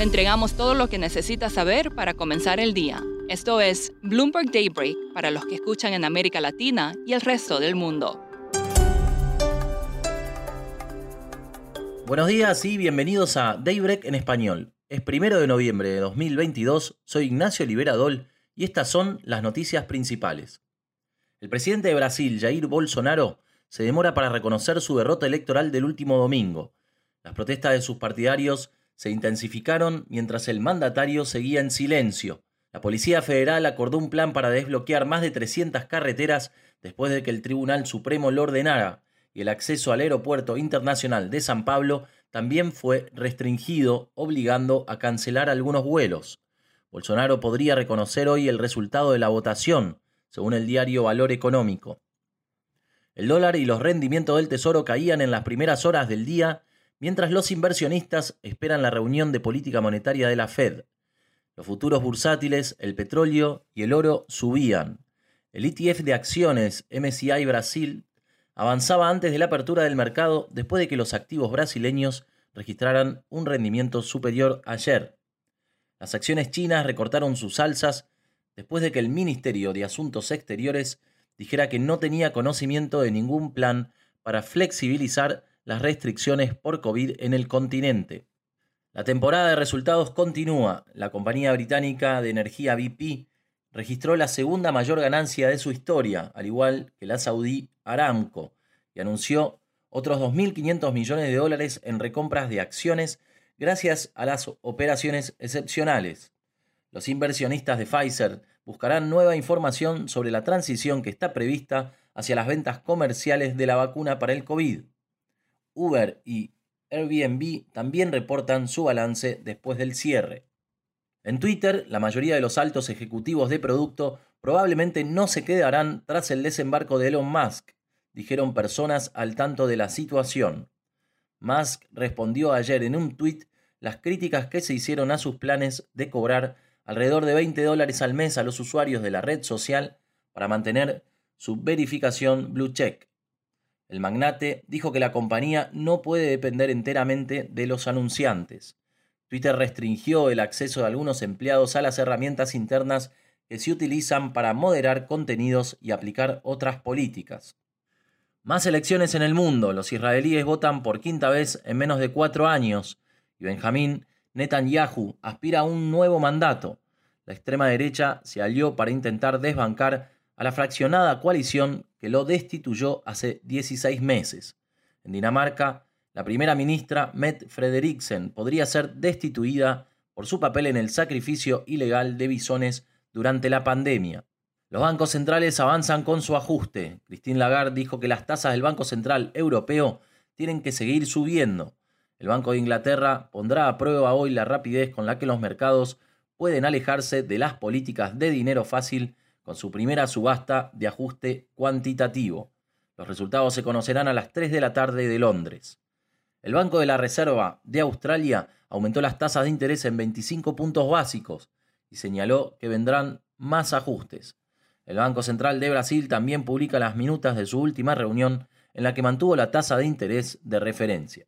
Le entregamos todo lo que necesita saber para comenzar el día. Esto es Bloomberg Daybreak para los que escuchan en América Latina y el resto del mundo. Buenos días y bienvenidos a Daybreak en español. Es primero de noviembre de 2022, soy Ignacio Liberadol y estas son las noticias principales. El presidente de Brasil, Jair Bolsonaro, se demora para reconocer su derrota electoral del último domingo. Las protestas de sus partidarios se intensificaron mientras el mandatario seguía en silencio. La Policía Federal acordó un plan para desbloquear más de 300 carreteras después de que el Tribunal Supremo lo ordenara y el acceso al Aeropuerto Internacional de San Pablo también fue restringido, obligando a cancelar algunos vuelos. Bolsonaro podría reconocer hoy el resultado de la votación, según el diario Valor Económico. El dólar y los rendimientos del Tesoro caían en las primeras horas del día, mientras los inversionistas esperan la reunión de política monetaria de la Fed. Los futuros bursátiles, el petróleo y el oro subían. El ETF de acciones MSCI Brasil avanzaba antes de la apertura del mercado después de que los activos brasileños registraran un rendimiento superior ayer. Las acciones chinas recortaron sus alzas después de que el Ministerio de Asuntos Exteriores dijera que no tenía conocimiento de ningún plan para flexibilizar las restricciones por COVID en el continente. La temporada de resultados continúa. La compañía británica de energía BP registró la segunda mayor ganancia de su historia, al igual que la saudí Aramco, y anunció otros 2.500 millones de dólares en recompras de acciones gracias a las operaciones excepcionales. Los inversionistas de Pfizer buscarán nueva información sobre la transición que está prevista hacia las ventas comerciales de la vacuna para el COVID. Uber y Airbnb también reportan su balance después del cierre. En Twitter, la mayoría de los altos ejecutivos de producto probablemente no se quedarán tras el desembarco de Elon Musk, dijeron personas al tanto de la situación. Musk respondió ayer en un tuit las críticas que se hicieron a sus planes de cobrar alrededor de 20 dólares al mes a los usuarios de la red social para mantener su verificación Blue Check. El magnate dijo que la compañía no puede depender enteramente de los anunciantes. Twitter restringió el acceso de algunos empleados a las herramientas internas que se utilizan para moderar contenidos y aplicar otras políticas. Más elecciones en el mundo. Los israelíes votan por quinta vez en menos de cuatro años y Benjamín Netanyahu aspira a un nuevo mandato. La extrema derecha se alió para intentar desbancar a la fraccionada coalición que lo destituyó hace 16 meses. En Dinamarca, la primera ministra Mette Frederiksen podría ser destituida por su papel en el sacrificio ilegal de bisones durante la pandemia. Los bancos centrales avanzan con su ajuste. Christine Lagarde dijo que las tasas del Banco Central Europeo tienen que seguir subiendo. El Banco de Inglaterra pondrá a prueba hoy la rapidez con la que los mercados pueden alejarse de las políticas de dinero fácil con su primera subasta de ajuste cuantitativo. Los resultados se conocerán a las 3 de la tarde de Londres. El Banco de la Reserva de Australia aumentó las tasas de interés en 25 puntos básicos y señaló que vendrán más ajustes. El Banco Central de Brasil también publica las minutas de su última reunión en la que mantuvo la tasa de interés de referencia.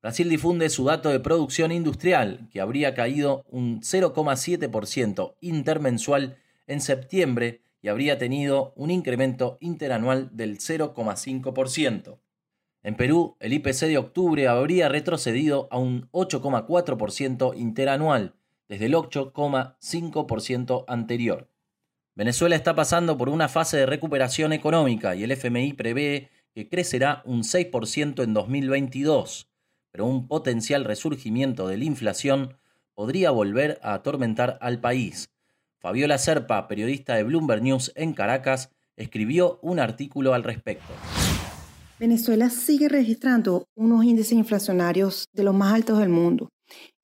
Brasil difunde su dato de producción industrial, que habría caído un 0,7% intermensual en septiembre y habría tenido un incremento interanual del 0,5%. En Perú, el IPC de octubre habría retrocedido a un 8,4% interanual, desde el 8,5% anterior. Venezuela está pasando por una fase de recuperación económica y el FMI prevé que crecerá un 6% en 2022 pero un potencial resurgimiento de la inflación podría volver a atormentar al país. Fabiola Serpa, periodista de Bloomberg News en Caracas, escribió un artículo al respecto. Venezuela sigue registrando unos índices inflacionarios de los más altos del mundo.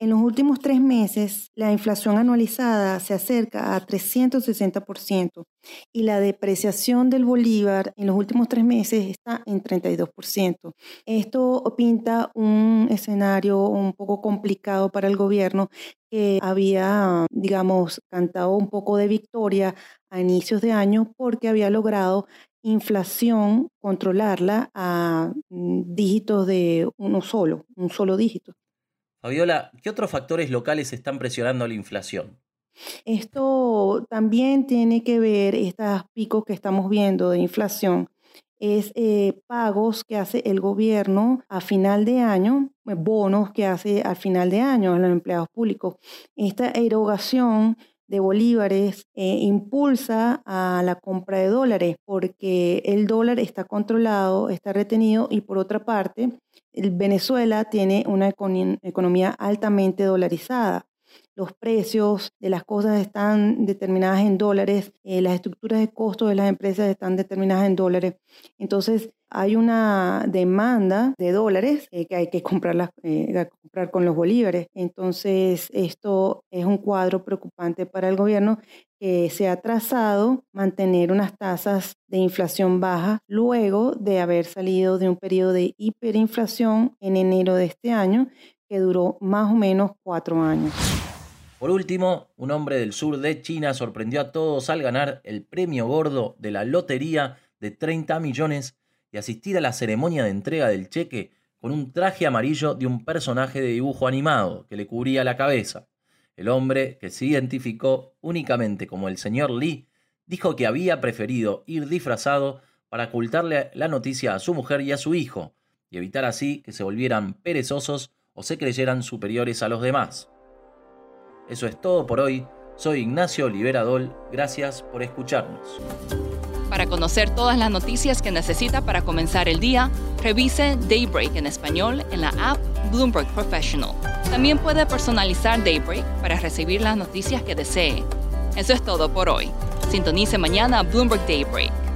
En los últimos tres meses, la inflación anualizada se acerca a 360% y la depreciación del bolívar en los últimos tres meses está en 32%. Esto pinta un escenario un poco complicado para el gobierno que había, digamos, cantado un poco de victoria a inicios de año porque había logrado inflación, controlarla a mm, dígitos de uno solo, un solo dígito. Fabiola, ¿qué otros factores locales están presionando la inflación? Esto también tiene que ver, estos picos que estamos viendo de inflación, es eh, pagos que hace el gobierno a final de año, eh, bonos que hace al final de año a los empleados públicos. Esta erogación de bolívares eh, impulsa a la compra de dólares porque el dólar está controlado, está retenido y por otra parte, Venezuela tiene una economía altamente dolarizada los precios de las cosas están determinadas en dólares, eh, las estructuras de costo de las empresas están determinadas en dólares. Entonces, hay una demanda de dólares eh, que hay que comprarlas, eh, comprar con los bolívares. Entonces, esto es un cuadro preocupante para el gobierno que se ha trazado mantener unas tasas de inflación bajas luego de haber salido de un periodo de hiperinflación en enero de este año que duró más o menos cuatro años. Por último, un hombre del sur de China sorprendió a todos al ganar el premio gordo de la lotería de 30 millones y asistir a la ceremonia de entrega del cheque con un traje amarillo de un personaje de dibujo animado que le cubría la cabeza. El hombre, que se identificó únicamente como el señor Lee, dijo que había preferido ir disfrazado para ocultarle la noticia a su mujer y a su hijo, y evitar así que se volvieran perezosos o se creyeran superiores a los demás. Eso es todo por hoy. Soy Ignacio Liberadol. Gracias por escucharnos. Para conocer todas las noticias que necesita para comenzar el día, revise Daybreak en español en la app Bloomberg Professional. También puede personalizar Daybreak para recibir las noticias que desee. Eso es todo por hoy. Sintonice mañana Bloomberg Daybreak